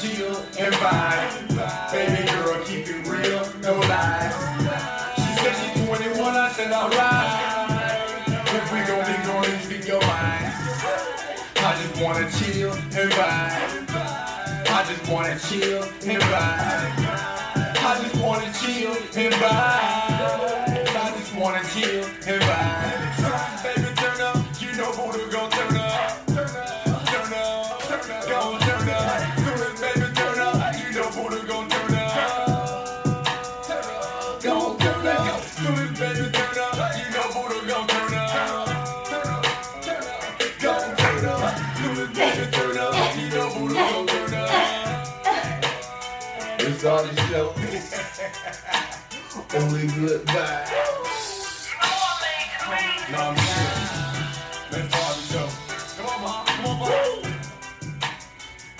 chill and vibe. Baby girl, keep it real, no lies. She said she's 21, I said alright. If we gon' be going, speak your mind. I just wanna chill and vibe. I just wanna chill and vibe. I just wanna chill and vibe. Only good vibes. No, I'm serious. Let's start. Come on, mom. Come on, mom.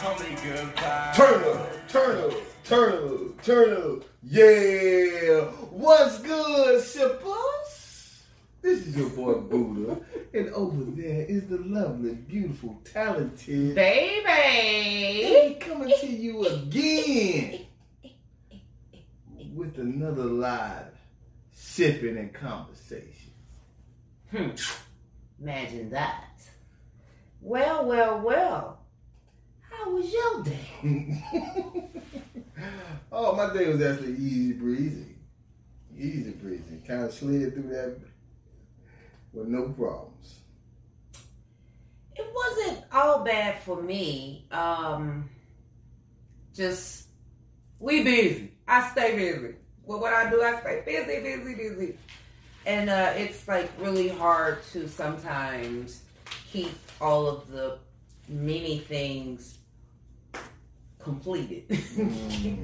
Only good vibes. Turn up, turn up, turn up, turn up. Yeah. What's good, sippers? This is your boy Buddha. and over there is the lovely, beautiful, talented. Baby. Hey, coming to you again with another live sipping and conversation. Hmm. Imagine that. Well, well, well. How was your day? oh, my day was actually easy breezy. Easy breezy. Kind of slid through that with no problems. It wasn't all bad for me. Um, just we busy. I stay busy. Well, what I do, I stay busy, busy, busy, and uh, it's like really hard to sometimes keep all of the many things completed.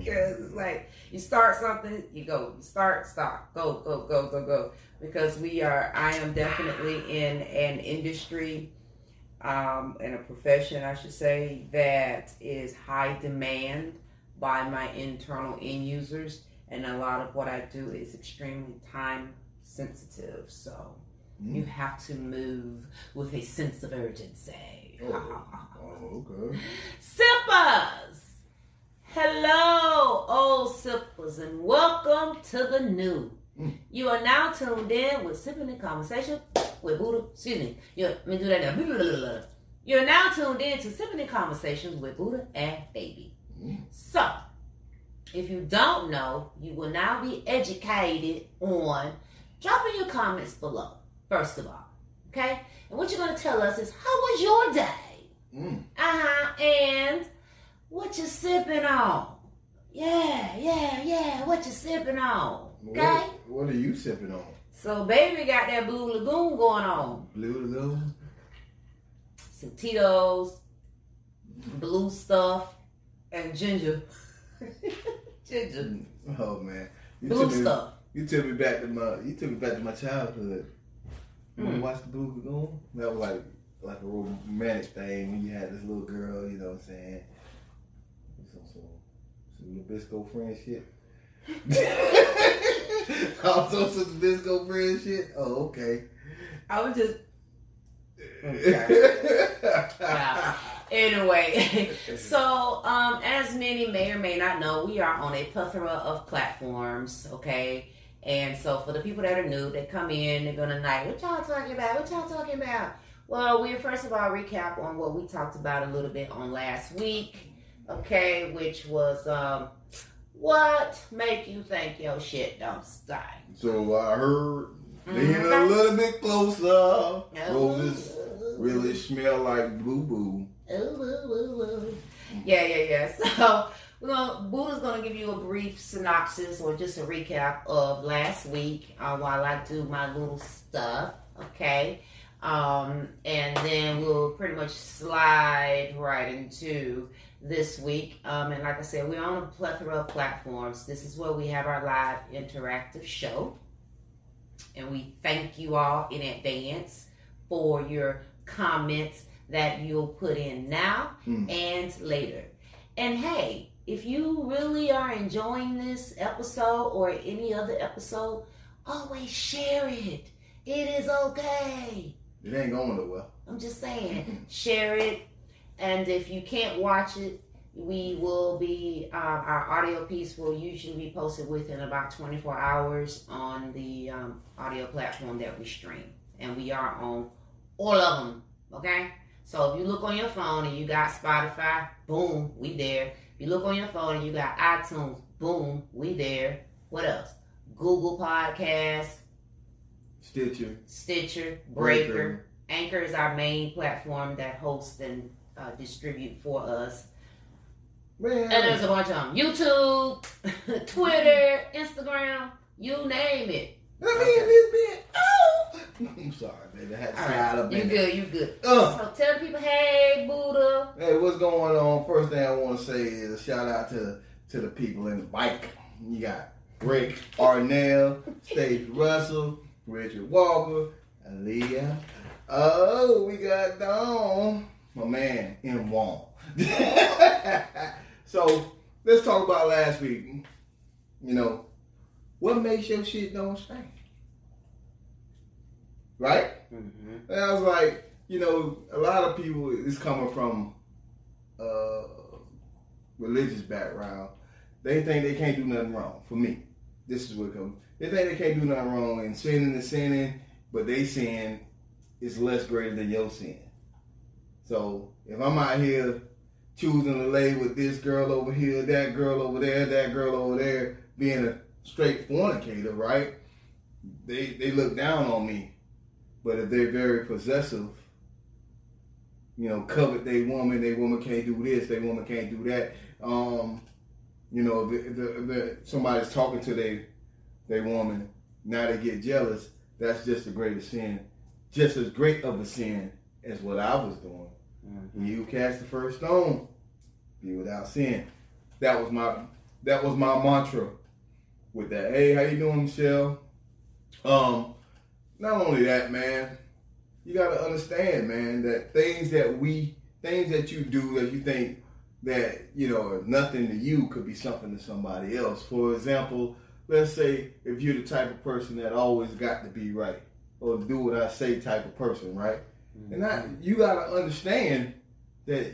Because it's like you start something, you go, you start, stop, go, go, go, go, go. Because we are, I am definitely in an industry, um, in a profession, I should say, that is high demand by my internal end users, and a lot of what I do is extremely time sensitive. So Mm. you have to move with a sense of urgency. Oh, oh, okay. Sippers! Hello, old sippers, and welcome to the new. Mm. You are now tuned in with Sipping in Conversation with Buddha. Excuse me. You're, let me do that now. You're now tuned in to Sipping in Conversations with Buddha and Baby. So, if you don't know, you will now be educated on dropping your comments below, first of all. Okay? And what you're going to tell us is how was your day? Mm. Uh-huh. And what you sipping on? Yeah, yeah, yeah. What you sipping on? Okay? What, what are you sipping on? So baby got that blue lagoon going on. Blue Lagoon? Some Tito's, blue stuff, and ginger. ginger. Oh man. You Blue took me, stuff. You took me back to my you took me back to my childhood. You Mm. watch the Blue Lagoon? That was like like a romantic thing when you had this little girl, you know what I'm saying? Some some, some Nabisco friend shit. also some Nabisco friend shit? Oh, okay. I was just Yeah. Anyway, so um, as many may or may not know, we are on a plethora of platforms, okay? And so for the people that are new, they come in, they're gonna like, what y'all talking about? What y'all talking about? Well, we first of all recap on what we talked about a little bit on last week, okay, which was um, what make you think your shit don't stink? So I heard leaning a Mhm. little bit closer. Roses really smell like boo boo. Ooh, ooh, ooh. Yeah, yeah, yeah. So we're gonna Buddha's gonna give you a brief synopsis or just a recap of last week uh, while I do my little stuff. Okay. Um, and then we'll pretty much slide right into this week. Um, and like I said, we're on a plethora of platforms. This is where we have our live interactive show. And we thank you all in advance for your comments that you'll put in now Mm. and later. And hey, if you really are enjoying this episode or any other episode, always share it. It is okay. It ain't going nowhere. I'm just saying, share it. And if you can't watch it, we will be um, our audio piece will usually be posted within about 24 hours on the um, audio platform that we stream, and we are on all of them. Okay, so if you look on your phone and you got Spotify, boom, we there. If you look on your phone and you got iTunes, boom, we there. What else? Google Podcasts, Stitcher, Stitcher, Breaker. Anchor is our main platform that hosts and uh, distribute for us. Man, And there's a bunch of them. YouTube, Twitter, Instagram, you name it. Let me in this bit. Oh, I'm sorry, baby. I had to All right, up you good, you good. Uh. So tell people, hey, Buddha. Hey, what's going on? First thing I want to say is a shout out to to the people in the bike. You got Rick Arnell, Stage Russell, Richard Walker, Aaliyah. Oh, we got Don, my man, in Wong. so let's talk about last week. You know, what makes your shit don't stink? Right? Mm-hmm. And I was like, you know, a lot of people is coming from uh, religious background. They think they can't do nothing wrong. For me, this is what comes. They think they can't do nothing wrong, and sinning is sinning, but they sin is less greater than your sin. So if I'm out here choosing to lay with this girl over here, that girl over there, that girl over there, being a straight fornicator, right? They they look down on me. But if they're very possessive, you know, covet they woman, they woman can't do this, they woman can't do that. Um, you know, if, if, if somebody's talking to they they woman, now they get jealous. That's just the greatest sin, just as great of a sin as what I was doing. When you cast the first stone, be without sin. That was my that was my mantra with that. Hey, how you doing, Michelle? Um, not only that, man, you gotta understand, man, that things that we things that you do that you think that, you know, nothing to you could be something to somebody else. For example, let's say if you're the type of person that always got to be right or do what I say type of person, right? Mm-hmm. And I, you gotta understand that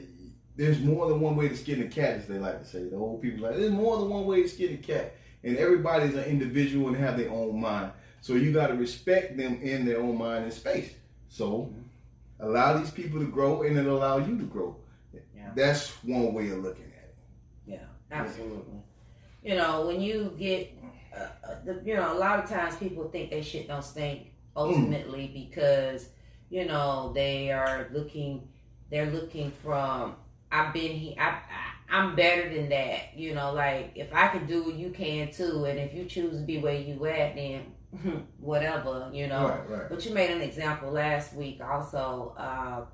there's more than one way to skin a cat, as they like to say. The old people like there's more than one way to skin a cat, and everybody's an individual and have their own mind. So you gotta respect them in their own mind and space. So allow these people to grow, and it allow you to grow. Yeah. That's one way of looking at it. Yeah, absolutely. You know, when you get, uh, uh, the, you know, a lot of times people think they shit don't stink ultimately because, you know, they are looking, they're looking from, I've been here, I, I, I'm better than that. You know, like if I can do it, you can too. And if you choose to be where you at, then whatever, you know. Right, right. But you made an example last week also uh,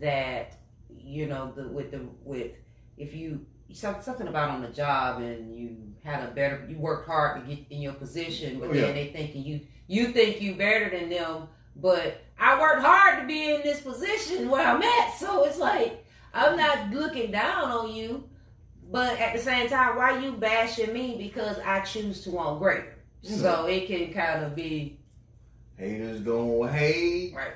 that you know the with the with if you some, something about on the job and you had a better you worked hard to get in your position, but Oh, then yeah. they thinking you you think you better than them, but I worked hard to be in this position where I'm at, so it's like I'm not looking down on you, but at the same time, why you bashing me because I choose to want greater? So it can kind of be Haters gonna hate. right.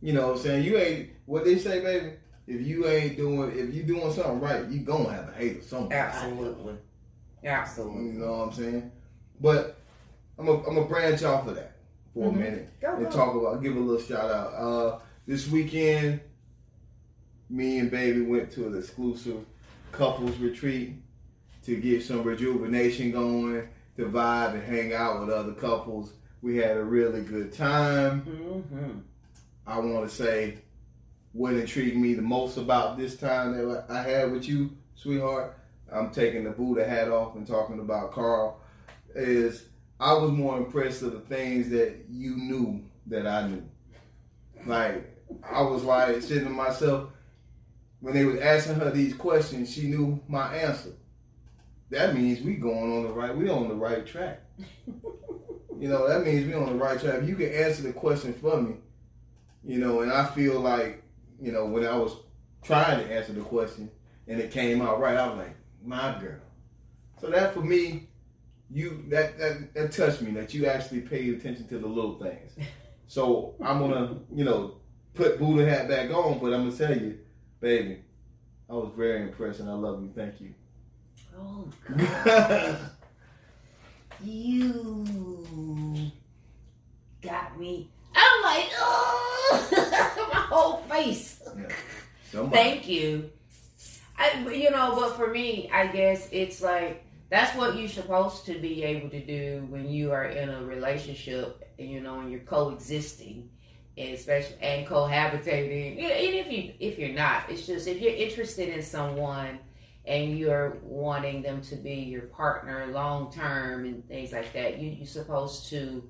You know what I'm saying? You ain't what they say, baby. If you ain't doing if you doing something right, you gonna have a hater somewhere. Absolutely. Absolutely. You know what I'm saying? But I'm a, I'm a branch off of that for Mhm. a minute Go, and go. talk about give a little shout out. Uh, this weekend, me and baby went to an exclusive couples retreat to get some rejuvenation going, to vibe and hang out with other couples. We had a really good time. Mm-hmm. I want to say what intrigued me the most about this time that I had with you, sweetheart. I'm taking the Buddha hat off and talking about Carl. Is I was more impressed of the things that you knew that I knew. Like I was like sitting to myself when they was asking her these questions, she knew my answer. That means we going on the right. We on the right track. you know that means we on the right track. You can answer the question for me, you know, and I feel like, you know, when I was trying to answer the question and it came out right, I was like, my girl. So that for me, you that that, that touched me that you actually paid attention to the little things. So I'm gonna, you know, put Buddha hat back on, but I'm gonna tell you, baby, I was very impressed, and I love you. Thank you. Oh God, you got me. I'm like, oh, my whole face. Somebody. Thank you. I, you know, but for me, I guess it's like that's what you're supposed to be able to do when you are in a relationship, you know, and you're coexisting, and especially and cohabitating. Even if you if you're not, it's just if you're interested in someone and you're wanting them to be your partner long term and things like that, you you're supposed to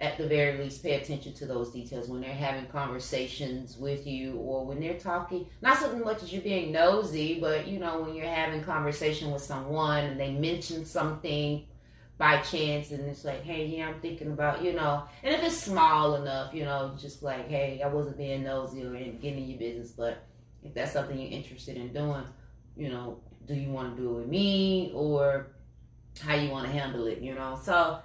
at the very least pay attention to those details when they're having conversations with you or when they're talking. Not so much as you being nosy but you know when you're having conversation with someone and they mention something by chance and it's like hey yeah i'm thinking about you know. And if it's small enough you know just like hey i wasn't being nosy or getting in your business but if that's something you're interested in doing you know do you want to do it with me or how you want to handle it you know so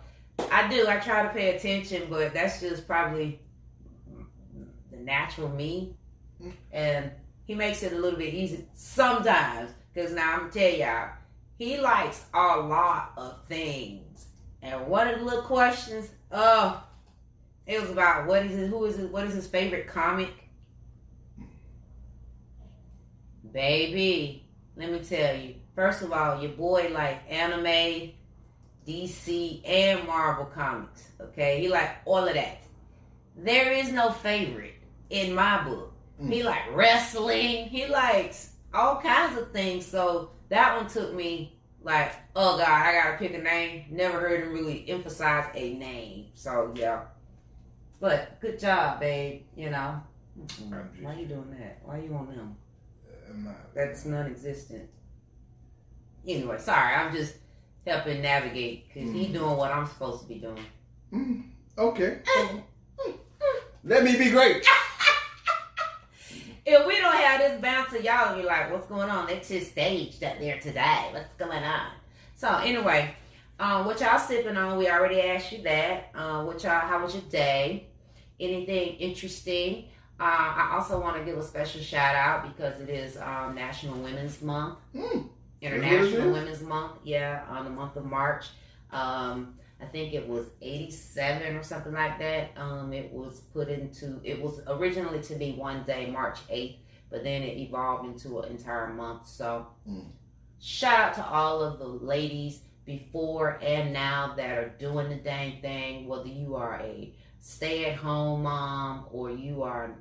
I do. I try to pay attention, but that's just probably the natural me. Mm-hmm. And he makes it a little bit easy sometimes. Because now I'm going to tell y'all, he likes a lot of things. And one of the little questions, oh, it was about what is it, who is it, what is his favorite comic? Baby, let me tell you. First of all, your boy like anime, DC and Marvel comics. Okay, he like all of that. There is no favorite in my book. Mm. He like wrestling. He likes all kinds of things. So that one took me like, oh god, I gotta pick a name. Never heard him really emphasize a name. So yeah, but good job, babe. You know, why you doing that? Why you on them? That's non-existent. Anyway, sorry. I'm just helping navigate because he Mm. doing what I'm supposed to be doing. Mm, okay. Let me be great. If we don't have this bouncer, y'all be like, what's going on? It's just staged up there today. What's going on? So anyway, um, what y'all sipping on? We already asked you that. Uh, what y'all? How was your day? Anything interesting? Uh, I also want to give a special shout out because it is um, National Women's Month, Mm. International? Women's Month. Yeah, on the month of March. Um, I think it was 87 or something like that. Um, it was put into, it was originally to be one day, March 8th, but then it evolved into an entire month. So, Mm. shout out to all of the ladies before and now that are doing the dang thing, whether you are a stay at home mom or you are,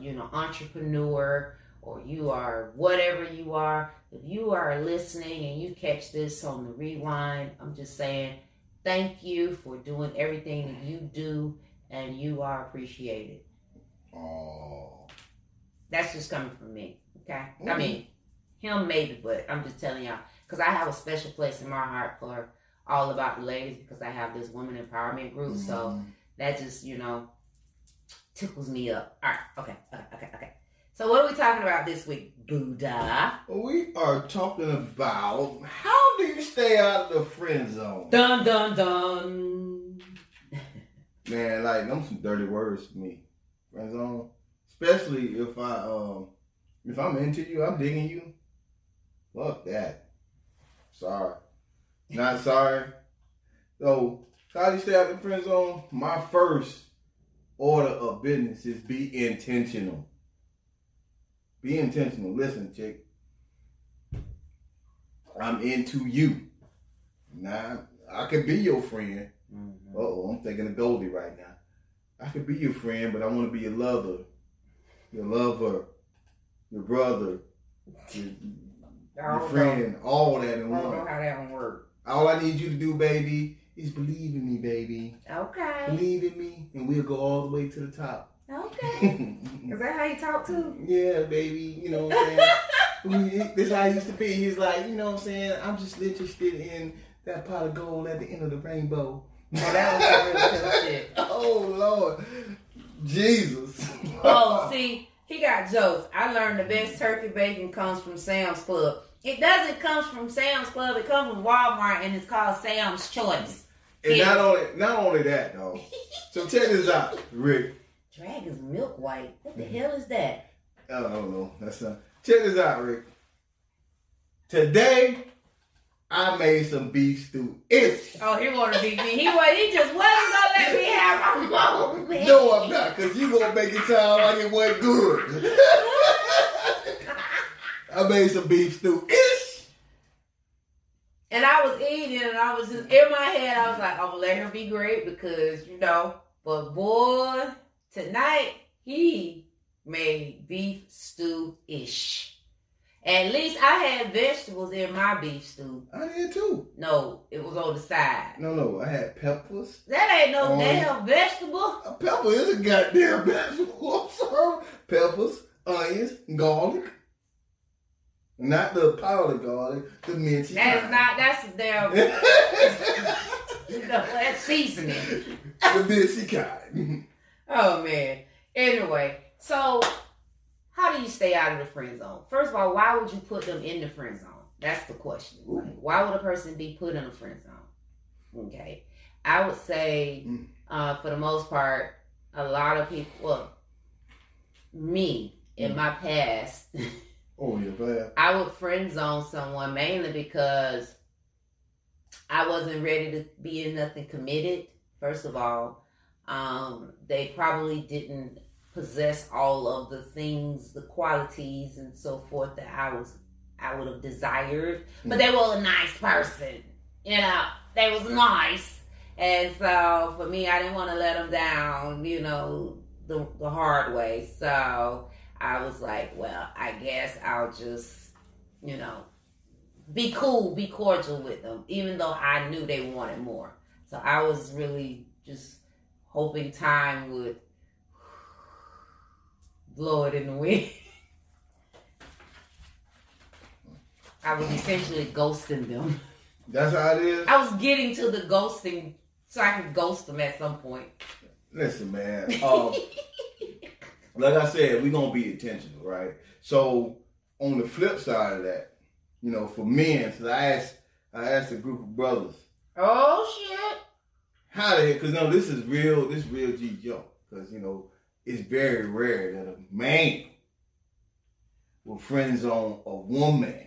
you know, entrepreneur or you are whatever you are. If you are listening and you catch this on the rewind, I'm just saying thank you for doing everything that you do and you are appreciated. Oh. That's just coming from me. Okay. I Mhm. mean, him maybe, but I'm just telling y'all because I have a special place in my heart for all about the ladies because I have this women empowerment group. So Mm. that just you know tickles me up. All right. Okay. Okay. Okay. Okay. So what are we talking about this week, Buddha? We are talking about how do you stay out of the friend zone? Dun dun dun. Man, like them some dirty words to me. Friend zone. Especially if I um if I'm into you, I'm digging you. Fuck that. Sorry. Not sorry. So how do you stay out of the friend zone? My first order of business is be intentional. Be intentional. Listen, chick. I'm into you. Now I could be your friend. Uh oh, I'm thinking of Goldie right now. I could be your friend, but I want to be your lover, your lover, your brother, your, I your don't know. friend, all that I in don't know how that one work. All I need you to do, baby, is believe in me, baby. Okay. Believe in me, and we'll go all the way to the top. Okay. Is that how you talk to? yeah, baby. You know what I'm saying? This how he used to be. He's like, you know what I'm saying? I'm just interested in that pot of gold at the end of the rainbow. Oh, that was some real tough shit. Oh Lord, Jesus. Oh, see, he got jokes. I learned the best turkey bacon comes from Sam's Club. It doesn't come from Sam's Club. It comes from Walmart, and it's called Sam's Choice. And Yeah. not only not only that though. So check this out, Rick. Dragon's milk white. What the hell is that? Uh, I don't know. That's not. Check this out, Rick. Today, I made some beef stew. It's Oh, he wanna be me. He was. He just wasn't gonna let me have my moment. no, I'm not, cause you gonna make it sound like it wasn't good. I made some beef stew. It's And I was eating, and I was just in my head. I was like, I'm gonna let her be great because you know. But boy, tonight he made beef stew ish. At least I had vegetables in my beef stew. I did too. No, it was on the side. No, no, I had peppers. That ain't no Oh. damn vegetable. A pepper is a goddamn vegetable. I'm sorry. Peppers, onions, garlic. Not the powdered garlic, the minced. That is not. That's damn. you that's seasoning. the minced kind. Oh man. Anyway, so how do you stay out of the friend zone? First of all, why would you put them in the friend zone? That's the question. Like, why would a person be put in a friend zone? Okay. I would say, Mm. uh, for the most part, a lot of people, well, me in Mm. my past, Oh, you're glad. I would friend zone someone mainly because I wasn't ready to be in nothing committed. First of all, um, they probably didn't possess all of the things, the qualities, and so forth that I was, I would have desired. But they were a nice person, you know. They was nice, and so for me, I didn't want to let them down, you know, the the hard way. So I was like, well, I guess I'll just, you know, be cool, be cordial with them, even though I knew they wanted more. So I was really just hoping time would blow it in the wind. I was essentially ghosting them. That's how it is. I was getting to the ghosting so I could ghost them at some point. Listen, man. Um, like I said, we're gonna be intentional, right? So on the flip side of that, you know, for men, so I asked I asked a group of brothers, Oh shit! how the hell? because no, this is real, this is real G joke. Because you know, it's very rare that a man will friend zone a woman.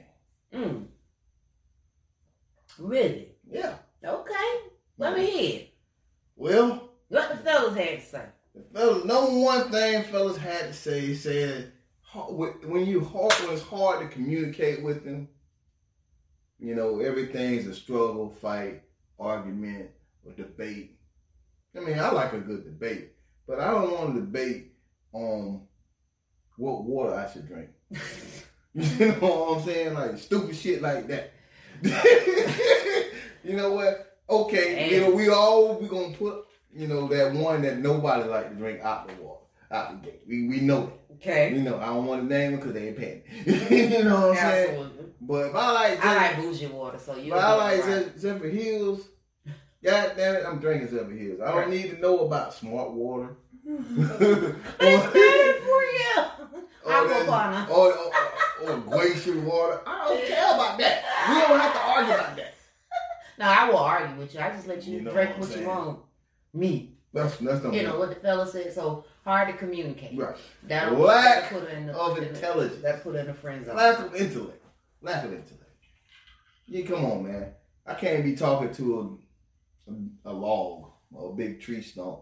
Mm. Really? Yeah. Okay. Let me hear. Well, What the fellas had to say. The fellas, number one thing fellas had to say, he said, when you hard, when it's hard to communicate with them, you know, everything's a struggle, fight, argument, or debate. I mean, I like a good debate, but I don't want to debate on what water I should drink. You know what I'm saying? Like stupid shit like that. you know what? Okay, you know we all we gonna put you know that one that nobody like to drink out the water, out the gate. We we know that. Okay. You know I don't want to name it because they ain't paying. you know what I'm saying? But if I like, I like bougie water, so you. but I like Zephyr, Zephyrhills. God damn it, I'm drinking Zephyrhills. I don't need to know about smart water. It's good for you. Or, Acqua Panna. or, or, or glacier water. I don't care about that. We don't have to argue about that. No, I will argue with you. I just let you, You know drink what what you want. Me. That's that's not You know what the fella said. So hard to communicate. right. That'll, Lack put in the, of in the- intelligence. That put in the friend zone. Lack of intellect. Lack of intellect. Yeah, come on, man. I can't be talking to a, a log or a big tree stump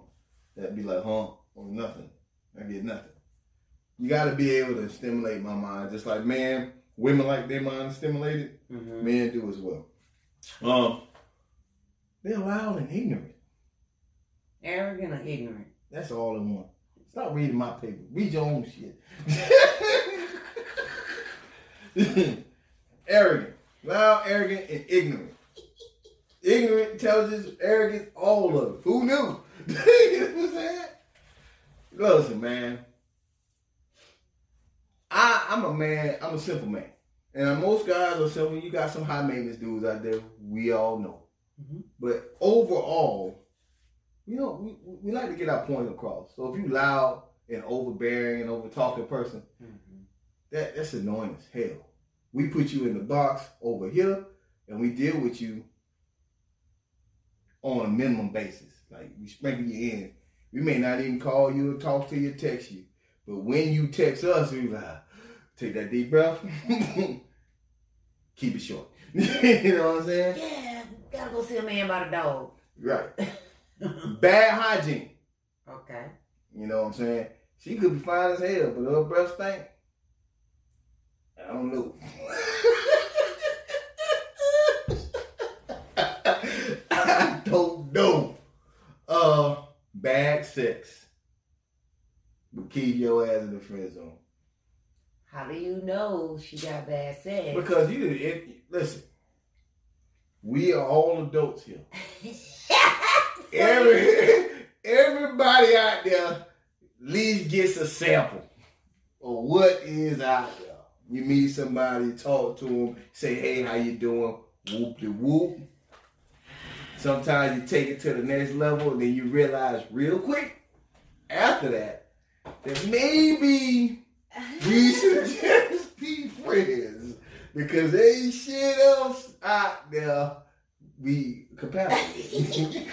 that'd be like, huh, or nothing. I get nothing. You got to be able to stimulate my mind, just like man, women like their mind stimulated. Mhm. Men do as well. Um, they're loud and ignorant. Arrogant or ignorant. That's all I want. Stop reading my paper. Read your own shit. arrogant. Loud, arrogant, and ignorant. Ignorant, intelligence, arrogance, all of it. Who knew? you know what I'm saying? Listen, man. I, I'm a man, I'm a simple man. And most guys are simple. You got some high maintenance dudes out there. We all know. Mhm. But overall, you know, we, we like to get our point across. So if you loud and overbearing and over talking person, Mhm. that that's annoying as hell. We put you in the box over here, and we deal with you on a minimum basis. Like we sprinkle you in. We may not even call you or talk to you, text you, but when you text us, we like take that deep breath. keep it short. you know what I'm saying? Yeah, gotta go see a man about a dog. Right. Bad hygiene. Okay. You know what I'm saying? She could be fine as hell, but her breath stink. I don't know. I don't know. Uh, bad sex. But keep your ass in the friend zone. How do you know she got bad sex? Because you, it, listen, we are all adults here. Every, everybody out there at least gets a sample of what is out there. You meet somebody, talk to them, say, hey, how you doing? Whoop de whoop. Sometimes you take it to the next level and then you realize real quick after that that maybe we should just be friends because there ain't shit else out there we compatible.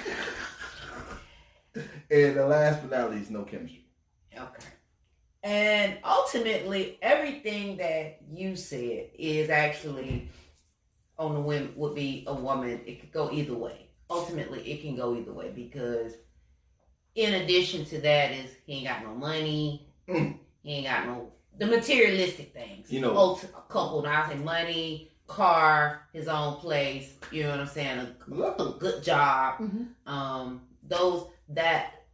and the last but not least, no chemistry. Okay. And ultimately, everything that you said is actually on the women would be a woman. It could go either way. Ultimately, it can go either way because, in addition to that, is he ain't got no money. Mm. He ain't got no the materialistic things. You know- Ulti- coupled. I say money, car, his own place. You know what I'm saying? A, a good job. Um, those that.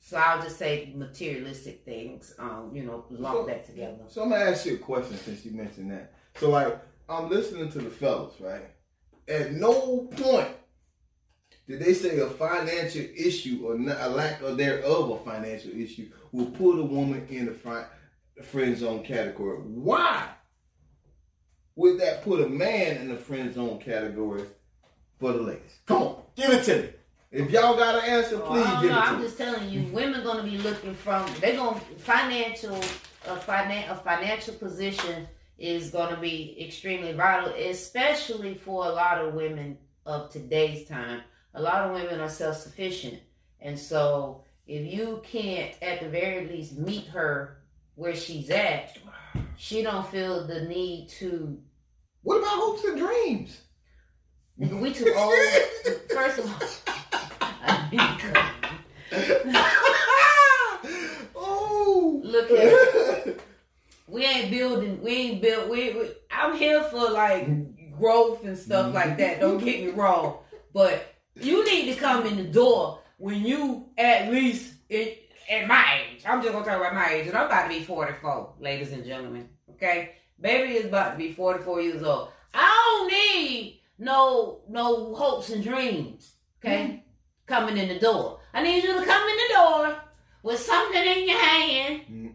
So I'll just say materialistic things. Um, you know, lump that together. So I'm gonna ask you a question since you mentioned that. So like I'm listening to the fellas, right? At no point did they say a financial issue or not, a lack of thereof a financial issue will put a woman in the front friend zone category. Why would that put a man in the friend zone category for the ladies? Come on, give it to me. If y'all got an answer, Oh, please don't give know. it to I'm me. just telling you, women gonna be looking from they're gonna financial a finan a financial position is gonna be extremely vital, especially for a lot of women of today's time. A lot of women are self sufficient, and so if you can't at the very least meet her where she's at, she don't feel the need to. What about hopes and dreams? We too old. First of all. oh, Look here. we ain't building we ain't built we, we i'm here for like growth and stuff mm-hmm. like that don't get me wrong. But you need to come in the door when you at least it, at my age. I'm just gonna talk about my age and i'm about to be 44 ladies and gentlemen okay? Baby is about to be 44 years old. I don't need no no hopes and dreams okay mm-hmm. Coming in the door i need you to come in the door with something in your hand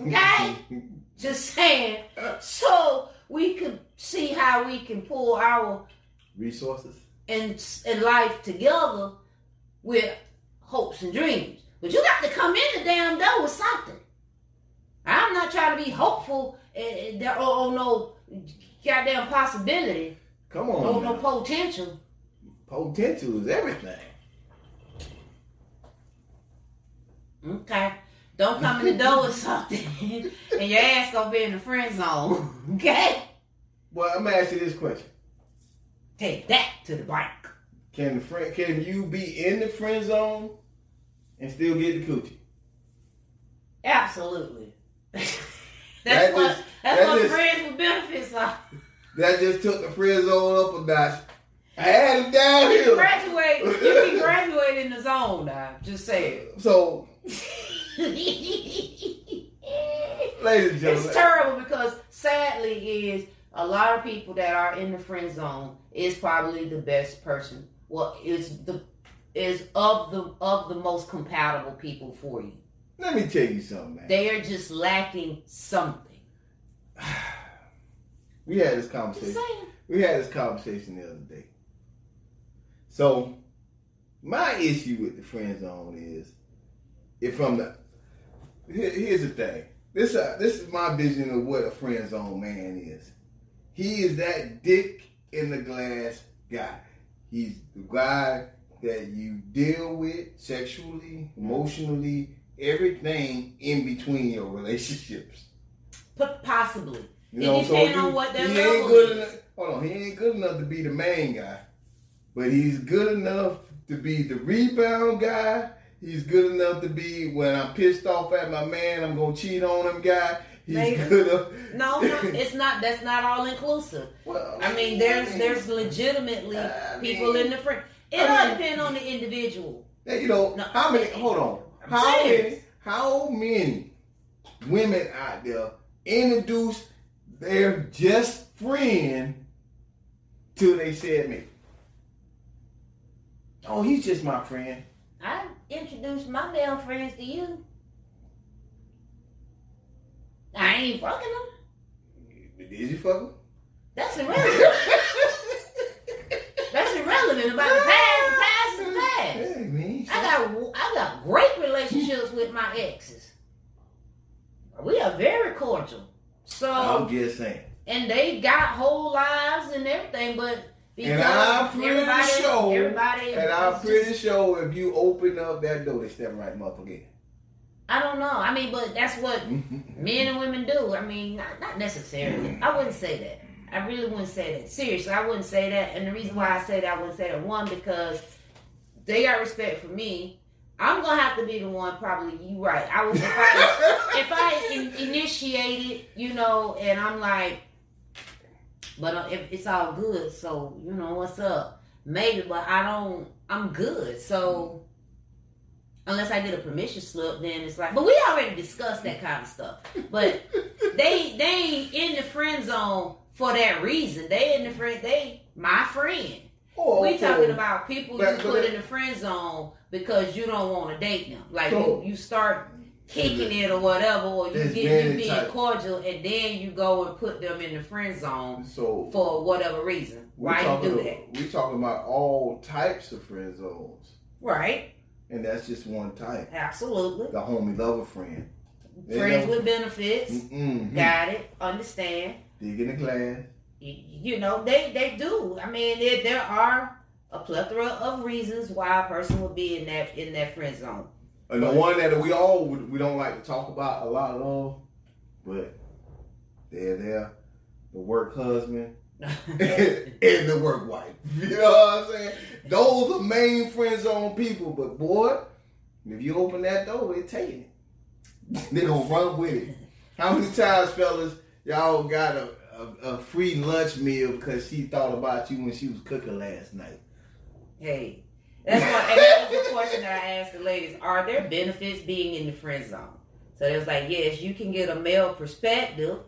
Okay. just saying. So we could see how we can pull our Resources. in, in life together with hopes and dreams. But you got to come in the damn door with something. I'm not trying to be hopeful eh, eh, or, or no goddamn possibility Come on. no man. potential. Potential is everything. Okay. Don't come in the door with something and your ass gonna be in the friend zone. Okay? Well, I'm gonna ask you this question: Take that to the bank. Can the friend, can you be in the friend zone and still get the coochie? Absolutely. that's That what just- that's that what just- friends with benefits are. That just took the friend zone up a notch. I had him down You here. graduate, you can graduate in the zone now. Just say So. ladies and gentlemen, it's terrible because sadly is a lot of people that are in the friend zone is probably the best person. Well, is the is of the of the most compatible people for you. let me tell you something, man. They are just lacking something. we had this conversation. We had this conversation the other day. So, my issue with the friend zone is, if from the here- here's the thing. This uh, this is my vision of what a friend zone man is. He is that dick in the glass guy. He's the guy that you deal with sexually, emotionally, everything in between your relationships. P- possibly. You know, so on what their he ain't good is. enough. hold on, he ain't good enough to be the main guy, but he's good enough to be the rebound guy. He's good enough to be when I'm pissed off at my man, I'm gonna cheat on him guy. He's Maybe. good enough. No, no, it's not. That's not all inclusive. Well, I mean, there's there's legitimately I people mean- in the friend. It all mean- depends on the individual. You know No. how many? Hold on. I'm How serious. many? How many women out there introduce their just friend till they said me? Oh, he's just my friend. I introduced my male friends to you. I ain't fucking them. Did you fuck him? That's irrelevant. That's irrelevant about the past. The past is the past. Hey, man. I got I got great relationships with my exes. We are very cordial. So I'm just saying. and they got whole lives and everything, but because And I'm pretty everybody, sure- everybody, And I'm pretty just- sure if you open up that door, they step right up again. I don't know. I mean, but that's what mm-hmm. men and women do. I mean, not, not necessarily. I wouldn't say that. I really wouldn't say that. Seriously, I wouldn't say that. And the reason why I say that, I wouldn't say that one because they got respect for me. I'm gonna have to be the one. Probably you right. I was if I if I in, initiated, you know, and I'm like, but uh, if it's all good, so you know what's up. Maybe, but I don't. I'm good. So unless I get a permission slip, then it's like. But we already discussed that kind of stuff. But they they ain't in the friend zone for that reason. They in the friend. They my friend. Or We talking about people you put it- in the friend zone because you don't want to date them. Like So- you, you start kicking it or whatever, or you get you being type. cordial, and then you go and put them in the friend zone So for whatever reason. Why you do that? We talking about all types of friend zones, Right? and that's just one type. Absolutely. The homie lover friend. They Friends with benefits. Mm-mm. Got it. Understand. Dig in the glass. you, you know they they do i mean there, there are a plethora of reasons why a person would be in that in that friend zone And the one that we all we don't like to talk about a lot of, but they're there, the work husband and the work wife. You know what I'm saying? Those are main friend zone people. But boy, if you open that door, they taking it. They gonna run with it. How many times, fellas, y'all got a, a, a free lunch meal because she thought about you when she was cooking last night? hey that's what and that was the question that i asked the ladies are there benefits being in the friend zone so it was like yes you can get a male perspective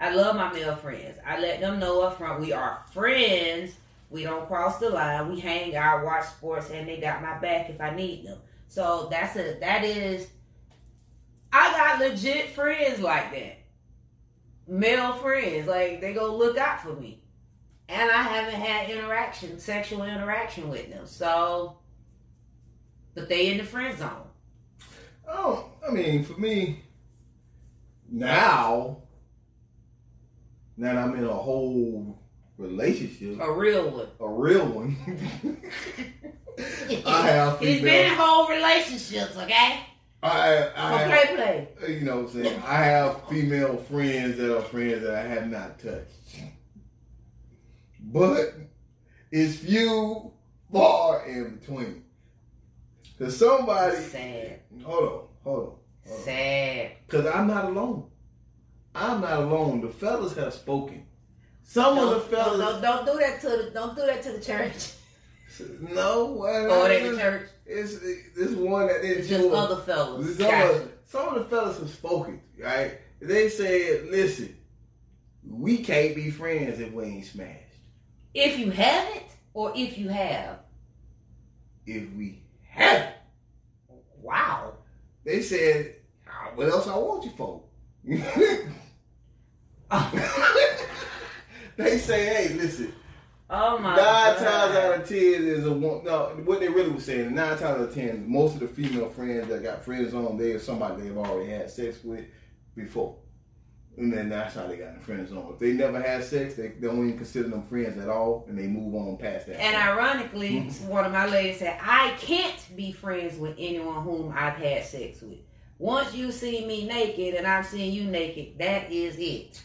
i love my male friends i let them know up front we are friends we don't cross the line we hang out watch sports and they got my back if i need them so that's a that is I got legit friends like that. Male friends. Like they go look out for me. And I haven't had interaction, sexual interaction with them. So but they in the friend zone. Oh, I mean, for me, now that I'm in a whole relationship, A real one. a real one, I have He's been in whole relationships, okay? I, I play play. you know what I'm saying? I have female friends that are friends that I have not touched. But it's few, far in between. Cause somebody, Sad. hold on, hold on. hold on. Sad. Because I'm not alone. I'm not alone. The fellas have spoken. Some of the Don't, fellas. don't, don't do that to the don't do that to the church. No, well, Or they the church. It's this one that they It's just other fellas. Some, Gotcha. of, some of the fellas have spoken, right? They said, listen, we can't be friends if we ain't smashed. If you haven't, or if you have. If we haven't. Wow. They said, "Ah, what else I want you for? they say, hey, listen, Oh my Nine god. times out of ten is a one. No, what they really were saying, nine times out of ten, most of the female friends that got friends on, they are somebody they've already had sex with before. And then that's how they got in the friend zone. If they never had sex, they don't even consider them friends at all, and they move on past that. And ironically, Mm-hmm. one of my ladies said, I can't be friends with anyone whom I've had sex with. Once you see me naked and I've seen you naked, that is it.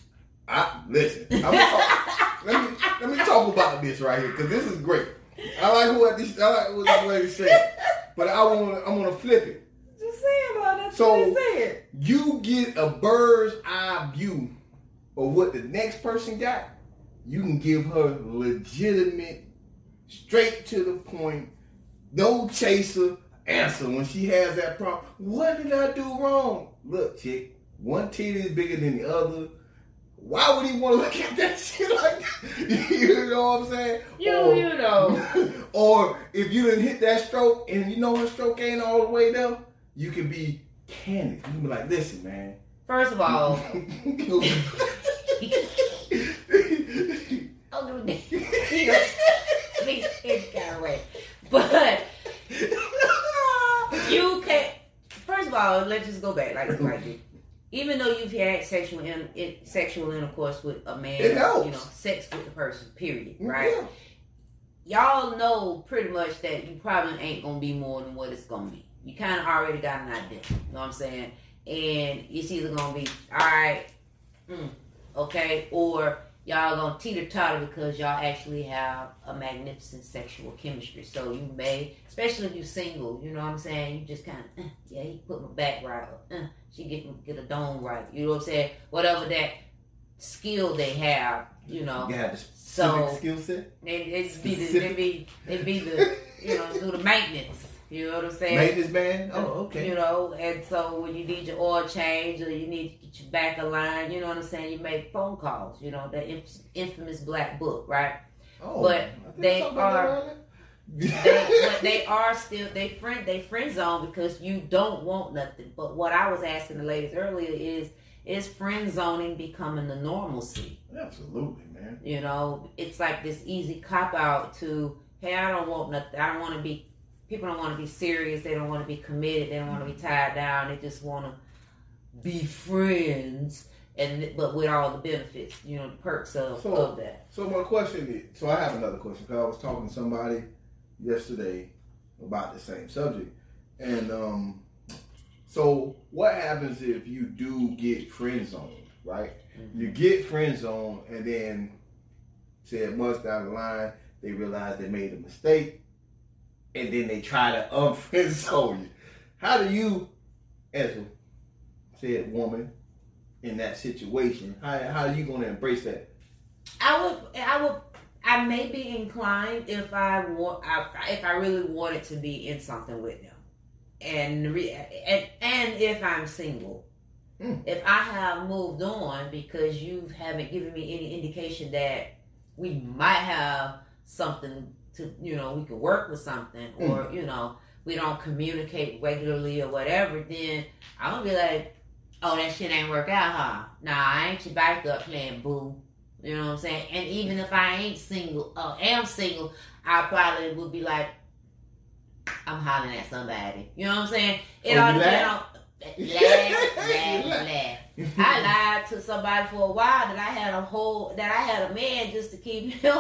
I listen. I'm talk, let me let me talk about this right here because this is great. I like what this I like what this lady said, but I want I want to flip it. Just saying about that. So-. You get a bird's eye view of what the next person got. You can give her legitimate, straight to the point, no chaser answer when she has that problem. What did I do wrong? Look, chick, one titty is bigger than the other. Why would he want to look at that shit like that? you know what I'm saying? You Or- you know. or if you didn't hit that stroke and you know her stroke ain't all the way there, you can be candid. You be like, listen, man. First of all, oh, no, he goes, he, he got away. But you can't. First of all, let's just go back like like. Even though you've had sexual in, sexual intercourse with a man, you know, sex with the person, period, mm, right? Yeah. Y'all know pretty much that you probably ain't gonna be more than what it's gonna be. You kind of already got an idea. You know what I'm saying? And it's either gonna be all right, mm, okay, or y'all gonna teeter totter because y'all actually have a magnificent sexual chemistry. So you may, especially if you're single, you know what I'm saying? You just kind of, uh, yeah, he put my back right up. Uh, she get get a dome right. You know what I'm saying? Whatever that skill they have, you know. The So- skill set. It it be the it be it be the you know do the maintenance. You know what I'm saying? Maintenance man. Oh, okay. You know, and so when you need your oil change or you need to get your back aligned, you know what I'm saying? You make phone calls. You know that inf- infamous black book, right? oh, but they talked about that are- They, but they are still they friend they friend zone because you don't want nothing. But what I was asking the ladies earlier is is friend zoning becoming the normalcy? Absolutely, man. You know, it's like this easy cop out to, hey, I don't want nothing. I don't want to be. People don't want to be serious. They don't want to be committed. They don't want to be tied down. They just want to be friends, and but with all the benefits, you know, the perks of, So- of that. So my question is, so I have another question because I was talking to somebody yesterday about the same subject, and um, so what happens if you do get friend zoned, right? Mm-hmm. You get friend zoned, and then said months down the line they realize they made a mistake, and then they try to unfriend you. How do you, as a said woman, in that situation, how how are you going to embrace that? I would, I would, I may be inclined if I want, if I really wanted to be in something with them, and re, and, and if I'm single, Mm. if I have moved on because you haven't given me any indication that we might have something to, you know, we could work with something, or you know, we don't communicate regularly or whatever, then I'm gonna be like, oh, that shit ain't work out, huh? Nah, I ain't your backup plan, boo. You know what I'm saying? And even if I ain't single, uh, am single, I probably would be like, I'm hollering at somebody. You know what I'm saying? It Oh, depends laugh? on laugh, laugh, laugh. I lied to somebody for a while that I had a whole that I had a man just to keep him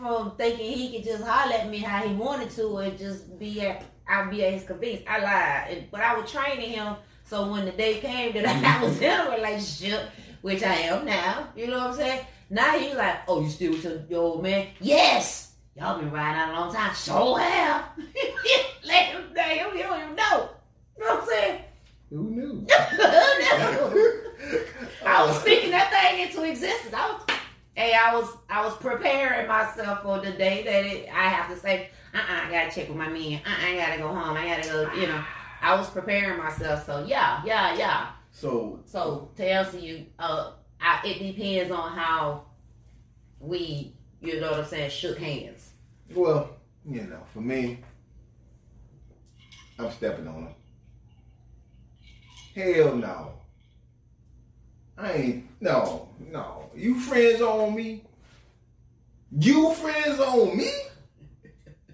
from thinking he could just holler at me how he wanted to and just be at I'd be at his convenience. I lied, and, but I was training him so when the day came that I was in a relationship, which I am now, you know what I'm saying? Now he's like, "Oh, you still with your, your old man?" Yes. Y'all been riding out a long time. So have. Let him know. You don't even know. You know what I'm saying? Who knew? I was speaking that thing into existence. I was, hey, I was, I was preparing myself for the day that it, I have to say, uh, uh I gotta check with my man. Uh, I gotta go home. I gotta go. You know, I was preparing myself. So yeah, yeah, yeah. So So to answer you, uh, I, it depends on how we, you know what I'm saying, shook hands. well, you know, for me, I'm stepping on him. Hell no. I ain't no, no. You friends on me. You friends on me?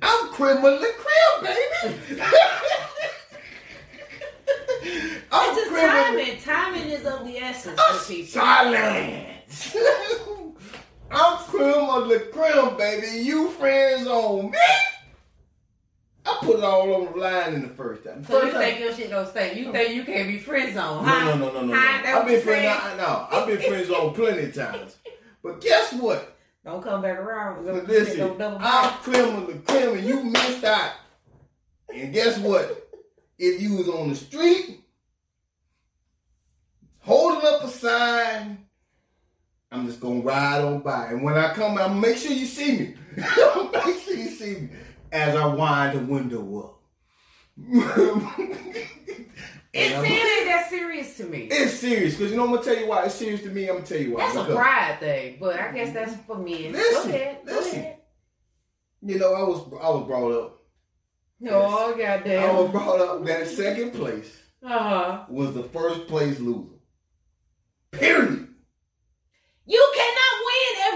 I'm criminal crib, baby. I'm It's just criminal. timing. Timing is of the essence for people. Silence. I'm the cream, baby. You friends on me? I put it all on the line in the first time. So First you time. think your shit don't stink? You think you can't be friend zone? no, huh? no, no, no, no, no. I've been friends. saying? No, I've been friends on plenty of times. But guess what? Don't come back around. But listen, I'm criminal, the criminal. You missed out. And guess what? If you was on the street, holding up a sign, I'm just gonna ride on by. And when I come, I'm make sure you see me. make sure you see me as I wind the window up. It's, it ain't that serious to me. it's serious, because you know I'm gonna tell you why it's serious to me. I'm gonna tell you why. That's a pride thing, but I guess that's for me. Listen, go ahead. Go listen. ahead. You know, I was I was brought up. Oh, goddamn, I was brought up that second place Uh-huh. was the first place loser. Period. You cannot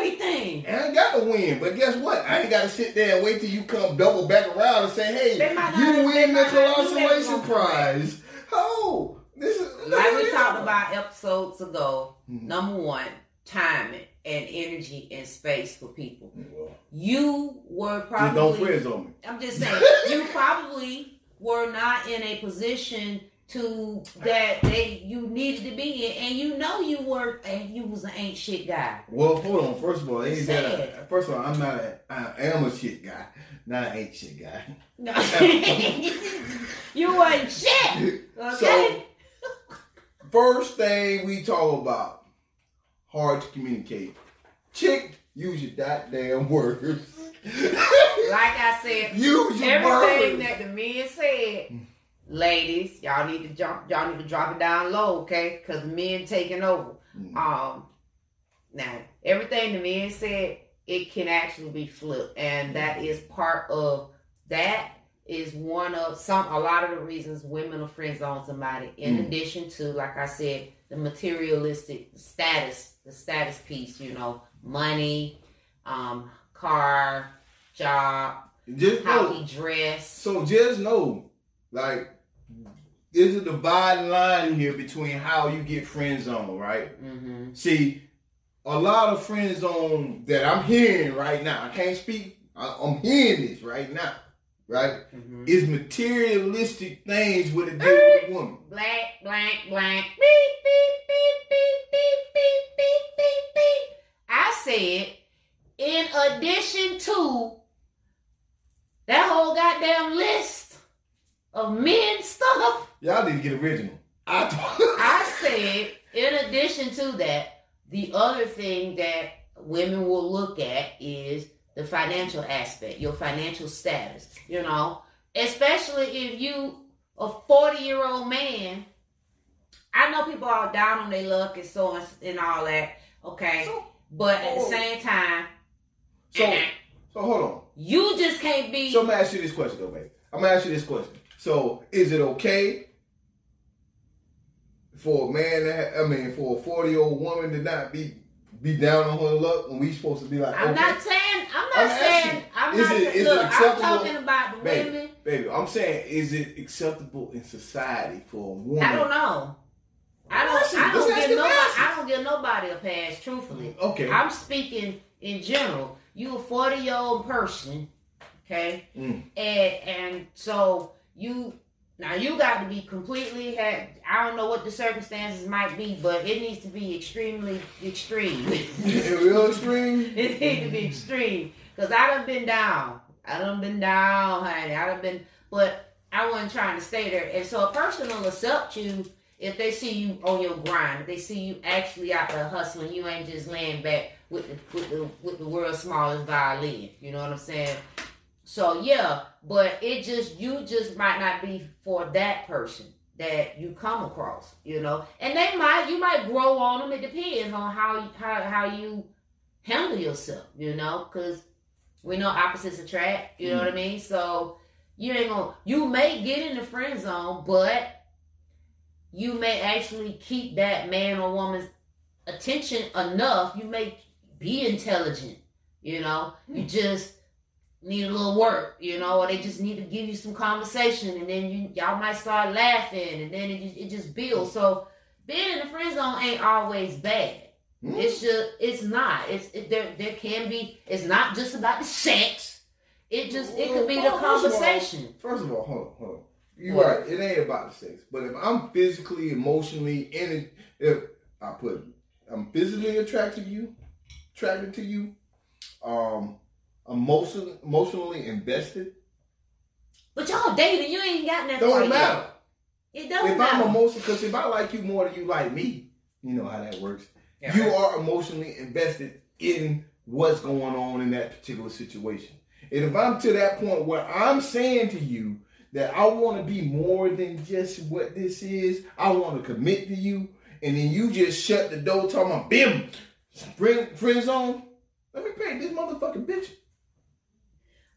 everything. I ain't got to win, but guess what? I ain't got to sit there and wait till you come double back around and say, "Hey, They might not- you win the might not do that consolation prize." Oh, this is Like we talked about episodes ago, Mhm. number one, timing and energy and space for people. Well, You were probably Just don't probably on me. I'm just saying, you probably were not in a position to that they you needed to be in, and you know you were, and you was an ain't shit guy. Well, hold on. First of all, ain't that a, first of all, I'm not a, I am a shit guy, not an ain't shit guy. No. you wasn't shit. Okay. First thing we talk about, hard to communicate. Chick, use your goddamn words. like I said, use your everything words. that the men said, ladies, y'all need to jump, y'all need to drop it down low, okay? Because men taking over. Mm. Um, now everything the men said, it can actually be flipped, and that is part of that. Is one of some a lot of the reasons women are friend zone somebody. In Mm. addition to, like I said, the materialistic status, the status piece. You know, money, um, car, job, Just how know, he dressed. so just know, like, there's a dividing line here between how you get friend zone, right? hmm See, a lot of friend zone that I'm hearing right now, I can't speak, I, I'm hearing this right now, right? hmm Is materialistic things with a deal with a woman. Black, blank, blank. Beep, beep, beep, beep, beep, beep, beep, beep, beep. I said, in addition to that whole goddamn list of men stuff, Y'all need to get original. I, I said, in addition to that, the other thing that women will look at is the financial aspect, your financial status, you know, especially if you a 40 year old man. I know people are down on their luck and so on and all that, okay? So- But at the same time, so, so hold on. you just can't be. So I'm gonna ask you this question though, babe. I'm gonna ask you this question. So is it okay for a man to ha- I mean for a 40 year old woman to not be be down on her luck when we supposed to be like I'm okay, not saying. I'm not I'm saying. asking, I'm not. it- saying, is it look, I'm talking about the Baby. women. baby, I'm saying is it acceptable in society for a woman? I don't know. I don't. Listen, I don't give nobody. I don't give nobody a pass. Truthfully, Okay. I'm speaking in general. You a 40 year old person, okay, Mm. and and so you now you got to be completely. Had, I don't know what the circumstances might be, but it needs to be extremely extreme. Real extreme. It needs to be extreme. Cause I done been down. I done been down, honey. I done been but I wasn't trying to stay there. And so a person will accept you if they see you on your grind, if they see you actually out there hustling, you ain't just laying back with the with the with the world's smallest violin. You know what I'm saying? So yeah, but it just you just might not be for that person that you come across, you know. And they might you might grow on them. It depends on how you, how how you handle yourself, you know, because we know opposites attract. You know what I mm. mean? So you ain't gonna you may get in the friend zone, but you may actually keep that man or woman's attention enough. You may be intelligent, you know. You mm. just need a little work, you know, or they just need to give you some conversation, and then you y'all might start laughing, and then it just, it just builds. So being in the friend zone ain't always bad. Hmm? It's just it's not. It's it, there there can be. It's not just about the sex. It just it could be the Well, first of all- conversation. First of all, hold on, hold on. You're What? right. It ain't about the sex. But if I'm physically, emotionally, it, if I put, I'm physically attracted to you, attracted to you, um emotionally emotionally invested, But y'all dating, you ain't got nothing. don't matter. You. It doesn't If matter. If I'm emotional, because if I like you more than you like me, you know how that works. Yeah. You are emotionally invested in what's going on in that particular situation. And if I'm to that point where I'm saying to you that I want to be more than just what this is, I want to commit to you, and then you just shut the door talking about bim, friend, friend zone, let me pay this motherfucking bitch.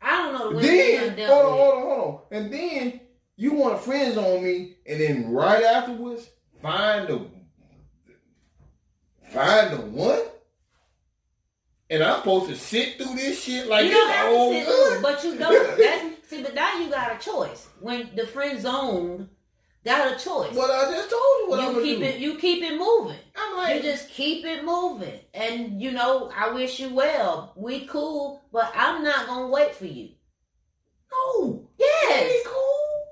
I don't know the you Then, hold on, hold on, hold on. And then you want a friend zone me, and then right afterwards, find the find the one. And I'm supposed to sit through this shit like you it's don't have to all sit good. through but you don't. That's, see, but now you got a choice. When the friend zone got a choice. But I just told you what I'm you gonna keep do. it. You keep it moving. I'm like, You just keep it moving, and you know I wish you well. We cool, but I'm not gonna wait for you. no, Yes, ain't cool.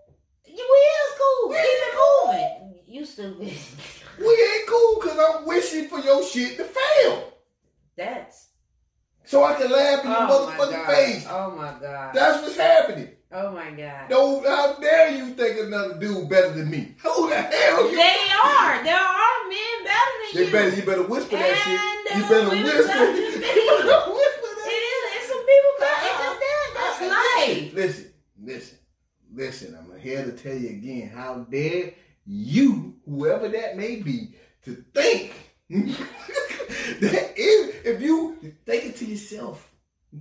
you is cool. We Keep ain't it cool. moving. You stupid. We ain't cool because I'm wishing for your shit to fail, That's so I can laugh in your oh motherfucking face. Oh my god. That's what's happening. Oh my god. No, how dare you think another dude better than me? Who the hell you? They are. There are men better than They you. better, you better whisper that shit. You better whisper. better. You better whisper It that. is. It's some people better. Uh-uh. It's just that. That's uh-uh. life. Listen, listen, listen. I'm here to tell you again. How dare you, whoever that may be, to think that if, if you think it to yourself,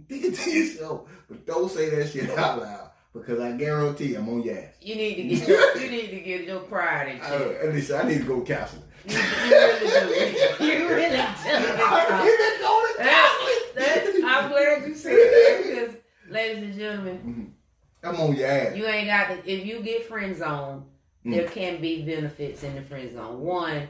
think it to yourself, but don't say that shit out loud because I guarantee I'm on your ass. You need to get your. You need to get your pride in check. Uh, at least I need to go counseling. You, you really do. You really do. I need to go to counseling. I'm glad you said that because, ladies and gentlemen, I'm on your ass. you ain't got to. If you get friend zone, Mm. there can be benefits in the friend zone. One,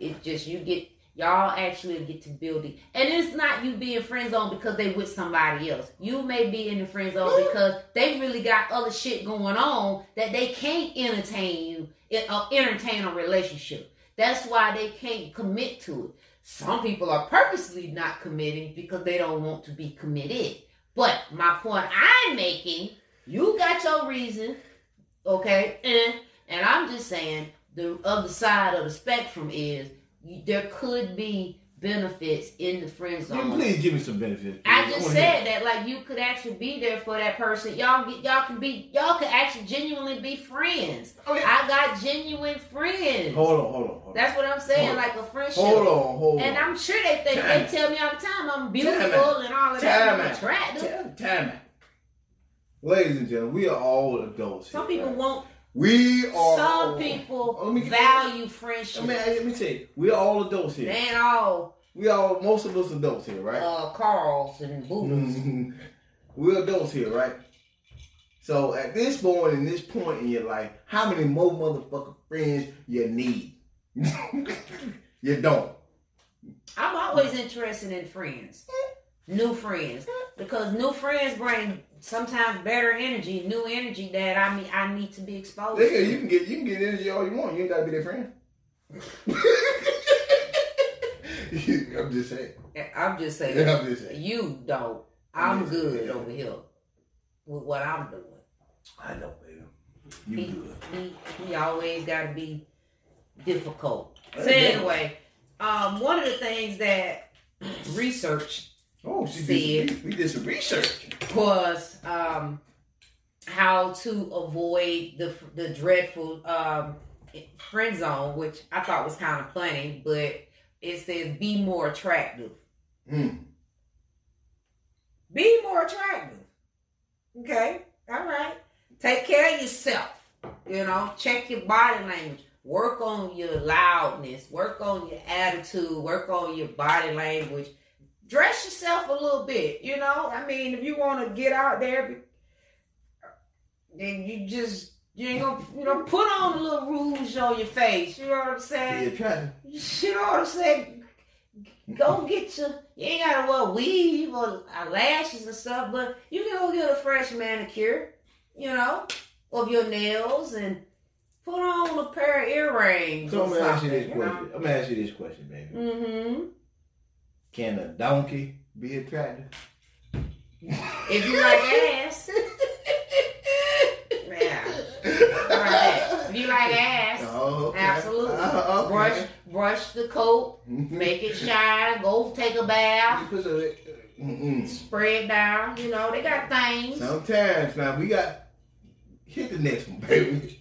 it's just you get y'all actually get to build it, and it's not you being friend zone because they with somebody else. You may be in the friend zone because they really got other shit going on that they can't entertain you, uh, entertain a relationship. That's why they can't commit to it. Some people are purposely not committing because they don't want to be committed. But my point I'm making, you got your reason, okay? And and I'm just saying the other side of the spectrum is there could be benefits in the friend Man, zone. please give me some benefits. I just wanna said that like you could actually be there for that person. Y'all get y'all can be y'all could actually genuinely be friends. Oh, I I got genuine friends. hold on, hold on, hold on. That's what I'm saying, Hold like a friendship. Hold on, hold on. And I'm sure they think Time. they tell me all the time I'm beautiful Time and all of that. Time I'm attractive. Time, time. Ladies and gentlemen, we are all adults. Some here, people right? won't. We are. Some people Let me get- value friendship. I mean, let me tell you, we are all adults They here. ain't all We all, most of us adults here, right? uh, Carls and Buddhas. We're adults here, right? So at this point, in this point in your life, how many more motherfucking friends you need? you don't. I'm always interested in friends, new friends, because new friends bring sometimes better energy, new energy that I mean I need to be exposed Yeah, to. you can get you can get energy all you want. You ain't gotta be their friend. I'm just saying. I'm just saying, Yeah, I'm just saying. you don't. I'm I'm good saying. over here with what I'm doing. I know, baby. You He, good. he, he always got to be difficult. So anyway, um, one of the things that research Oh, she See did. We did some research. was um, how to avoid the the dreadful um, friend zone, which I thought was kind of funny, but it says be more attractive. Mm. Be more attractive. Okay, all right. Take care of yourself. You know, check your body language. Work on your loudness. Work on your attitude. Work on your body language. Dress yourself a little bit. You know, I mean, if you want to get out there, then you just you ain't gonna you know put on a little rouge on your face. You know what I'm saying? attractive. You know what I'm saying? Go get your. You ain't gotta wear weave or lashes and stuff, but you can go get a fresh manicure, you know, of your nails and put on a pair of earrings. So I'm gonna ask you this question. I'm gonna ask you this question, baby. Mm-hmm. Can a donkey be attractive? If you like ass, yeah. Right. If you like ass, Oh, okay. absolutely. Uh, okay. brush brush the coat, Mhm. make it shine, go take a bath, put Mm-mm. it down. You know, they got things. Sometimes now we got hit the next one, baby.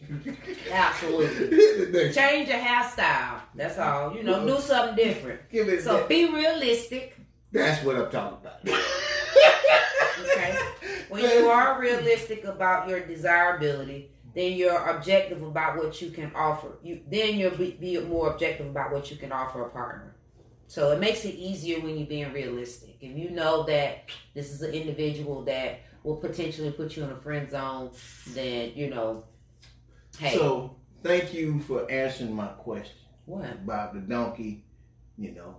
Absolutely. hit the next. Change your hairstyle. That's all. You know, do something different. Give it. So that. be realistic. That's what I'm talking about. Okay. When you are realistic about your desirability, then you're objective about what you can offer. You then you'll be, be more objective about what you can offer a partner. So it makes it easier when you're being realistic. If you know that this is an individual that will potentially put you in a friend zone, then you know, hey, So thank you for answering my question what? about the donkey. You know,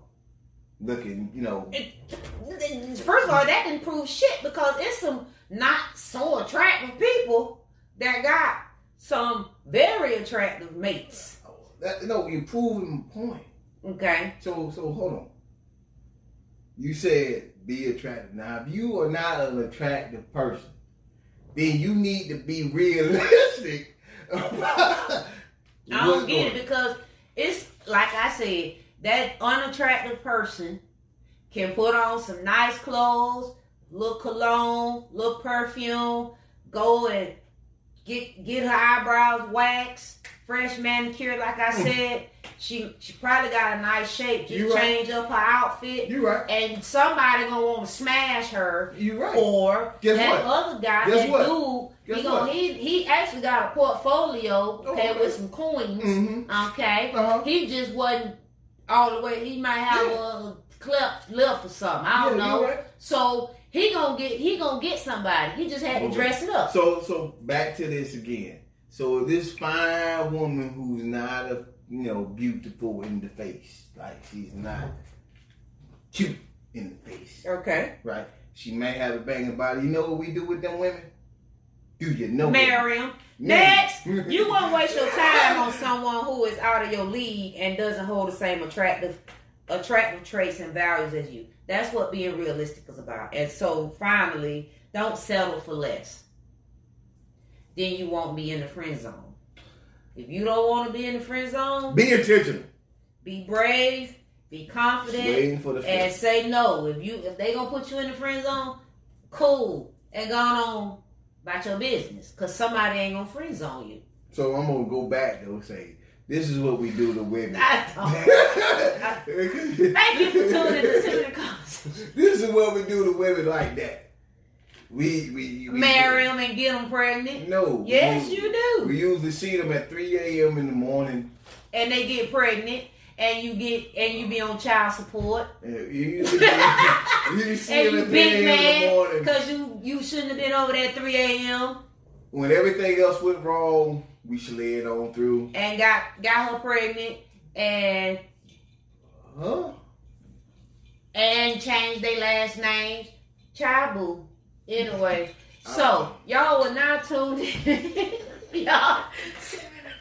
looking. You know, First of all, that didn't prove shit because it's some not so attractive people that got some very attractive mates. that, no, you proving my point. Okay. So so hold on. You said be attractive. Now, if you are not an attractive person, then you need to be realistic. I don't get it because it's like I said, that unattractive person can put on some nice clothes, little cologne, little perfume, go and get get her eyebrows waxed, fresh manicured, like I Mm. said. She she probably got a nice shape. Just You right. change up her outfit. You right. and somebody gonna want to smash her, You right. or Guess that what? other guy, Guess that what? dude, he gonna he he actually got a portfolio, okay, okay. with some coins, Mm-hmm. okay. Uh-huh. He just wasn't all the way. He might have a cleft lip or something. I don't Yeah, know. right. So he gonna get he gonna get somebody. He just had to dress it up. So so back to this again. So this fine woman who's not a you know beautiful in the face, like she's not cute in the face, Okay, right? She may have a banging body. You know what we do with them women? Do you know? marry him. Mm. Next, you won't waste your time on someone who is out of your league and doesn't hold the same attractive attractive traits and values as you. That's what being realistic is about. And so finally, don't settle for less. Then you won't be in the friend zone. If you don't want to be in the friend zone, Be intentional. be brave, be confident, Waiting for the and say no. If you if they gonna put you in the friend zone, cool. And go on about your business. Cause somebody ain't gonna friend zone you. So I'm gonna go back though and say this is what we do to women. I don't. Thank you for tuning in to the conversation. this is what we do to women like that. We we, we Marry them and get them pregnant. No. Yes, we, you do. We usually see them at 3 a.m. in the morning. And they get pregnant, and you get and you be on child support, And you usually you see and them you at 3 big a.m. in the man morning. because you you shouldn't have been over there at 3 a.m. When everything else went wrong, we slid on through. and got got her pregnant and Huh? and changed their last names. Chabu. Anyway, so y'all were not tuned in. y'all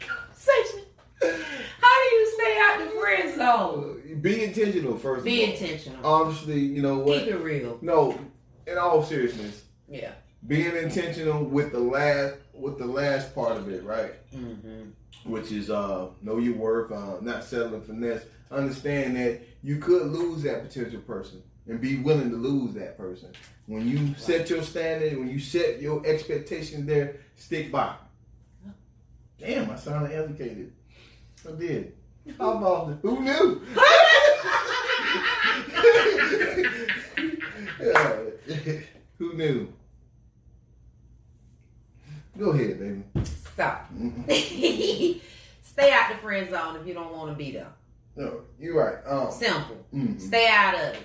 conversation. How do you stay out the friend zone? Be intentional first. Be of all. intentional. Obviously, you know what? Keep it real. No, in all seriousness, Yeah. being intentional with the last with the last part of it, right? Mm-hmm. Which is uh know your worth, uh, not settling for less. Understand that you could lose that potential person and be willing to lose that person. When you set your standard, when you set your expectations there, stick by. Damn, I sounded educated. I did. How about the, who knew? Yeah. Who knew? Go ahead, baby. Stop. Stay out the friend zone if you don't want to be there. No, you're right. Um, Simple. mhm. Stay out of it.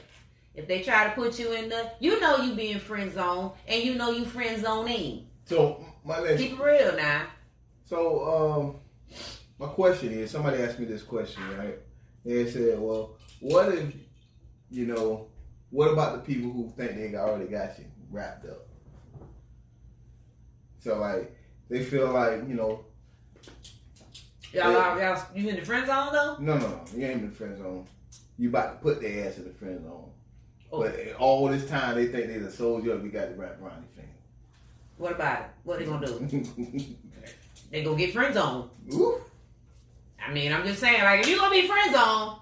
If they try to put you in the, you know you being friend zone, and you know you friend zoning. So my next, Keep it real now. so um, my question is, somebody asked me this question, right? They said, "Well, what if, you know, what about the people who think they already got you wrapped up?" So like, they feel like, you know, Y'all, Yeah. y'all, you in the friend zone though? no, no, no, you ain't in the friend zone. You about to put their ass in the friend zone. Oh. But all this time they think they the soldier we got the rap Ronnie thing. What about it? What they gonna do? They gonna get friend zone. I mean, I'm just saying, like, if you gonna be friend zone,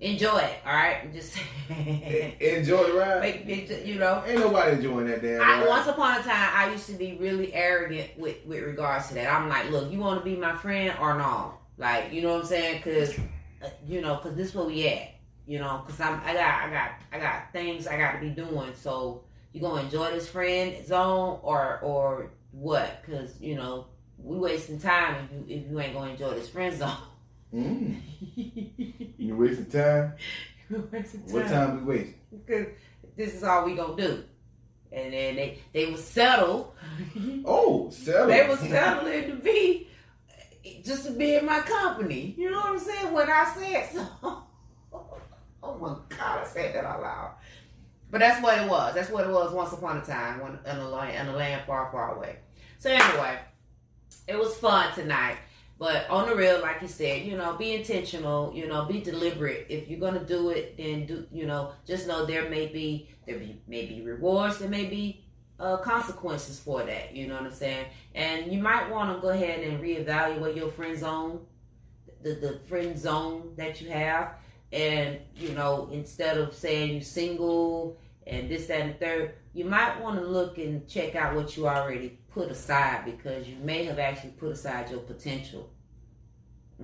enjoy it. All right, just. Enjoy the ride. Make you know. Ain't nobody enjoying that damn I, ride. once upon a time, I used to be really arrogant with with regards to that. I'm like, look, you want to be my friend or no? Like, you know what I'm saying? Because, uh, you know, because this where we at. You know, because I'm I got I got I got things I got to be doing. So you gonna enjoy this friend zone or or what? Because you know we wasting time if you if you ain't gonna enjoy this friend zone. Mm. You wasting time? Wasting What time we wasting? Because this is all we gonna do. And then they they will settle. Oh, seven. they was settling to be just to be in my company. You know what I'm saying? When I said so. Oh my God, I said that out loud. But that's what it was. That's what it was once upon a time when in a land, in a land far, far away. So anyway, it was fun tonight. But on the real, like you said, you know, be intentional. You know, be deliberate. If you're gonna do it, then do. You know, just know there may be there be, may be rewards. There may be uh, consequences for that. You know what I'm saying? And you might want to go ahead and reevaluate your friend zone, the the friend zone that you have, and you know instead of saying you're single and this that and the third, you might want to look and check out what you already put aside because you may have actually put aside your potential.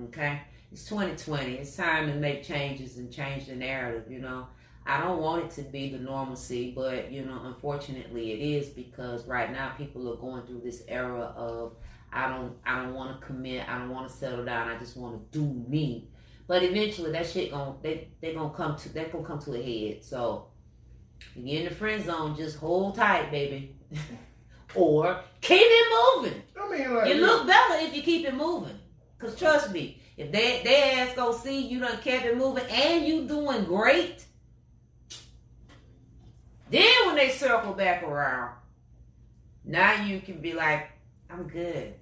Okay, it's 2020. It's time to make changes and change the narrative. You know. I don't want it to be the normalcy, but you know, unfortunately, it is because right now people are going through this era of I don't, I don't want to commit, I don't want to settle down, I just want to do me. But eventually, that shit gonna they they gonna come to they gonna come to a head. So, if you're in the friend zone, just hold tight, baby, or keep it moving. I mean, like, You look better if you keep it moving. Cause trust me, if they they ass go see you done kept it moving and you doing great, then when they circle back around, now you can be like, I'm good.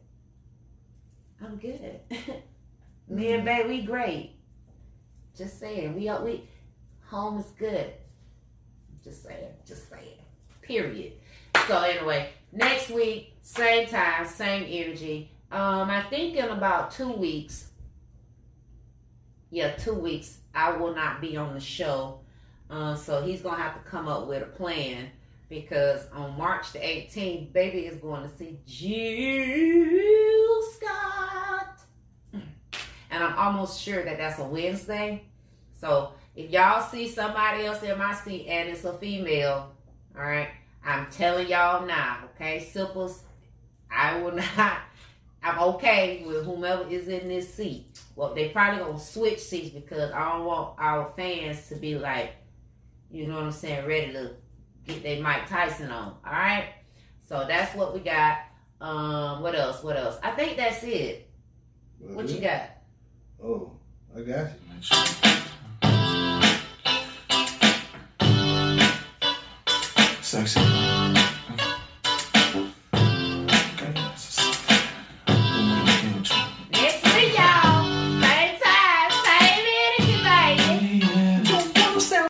I'm good. Me and babe, we great. Just saying, we are we home is good. Just saying, just saying. Period. So anyway, next week, same time, same energy. Um, I think in about two weeks, yeah, two weeks, I will not be on the show. Uh, so he's gonna have to come up with a plan because on March the 18th, baby is going to see Jill Scott, and I'm almost sure that that's a Wednesday. So if y'all see somebody else in my seat and it's a female, all right, I'm telling y'all now, okay, Sipples, I will not. I'm okay with whomever is in this seat. Well, they probably gonna switch seats because I don't want our fans to be like, you know what I'm saying, ready to get their Mike Tyson on. All right. So that's what we got. Um, what else? What else? I think that's it. What you got? Oh, I got you. Sucks.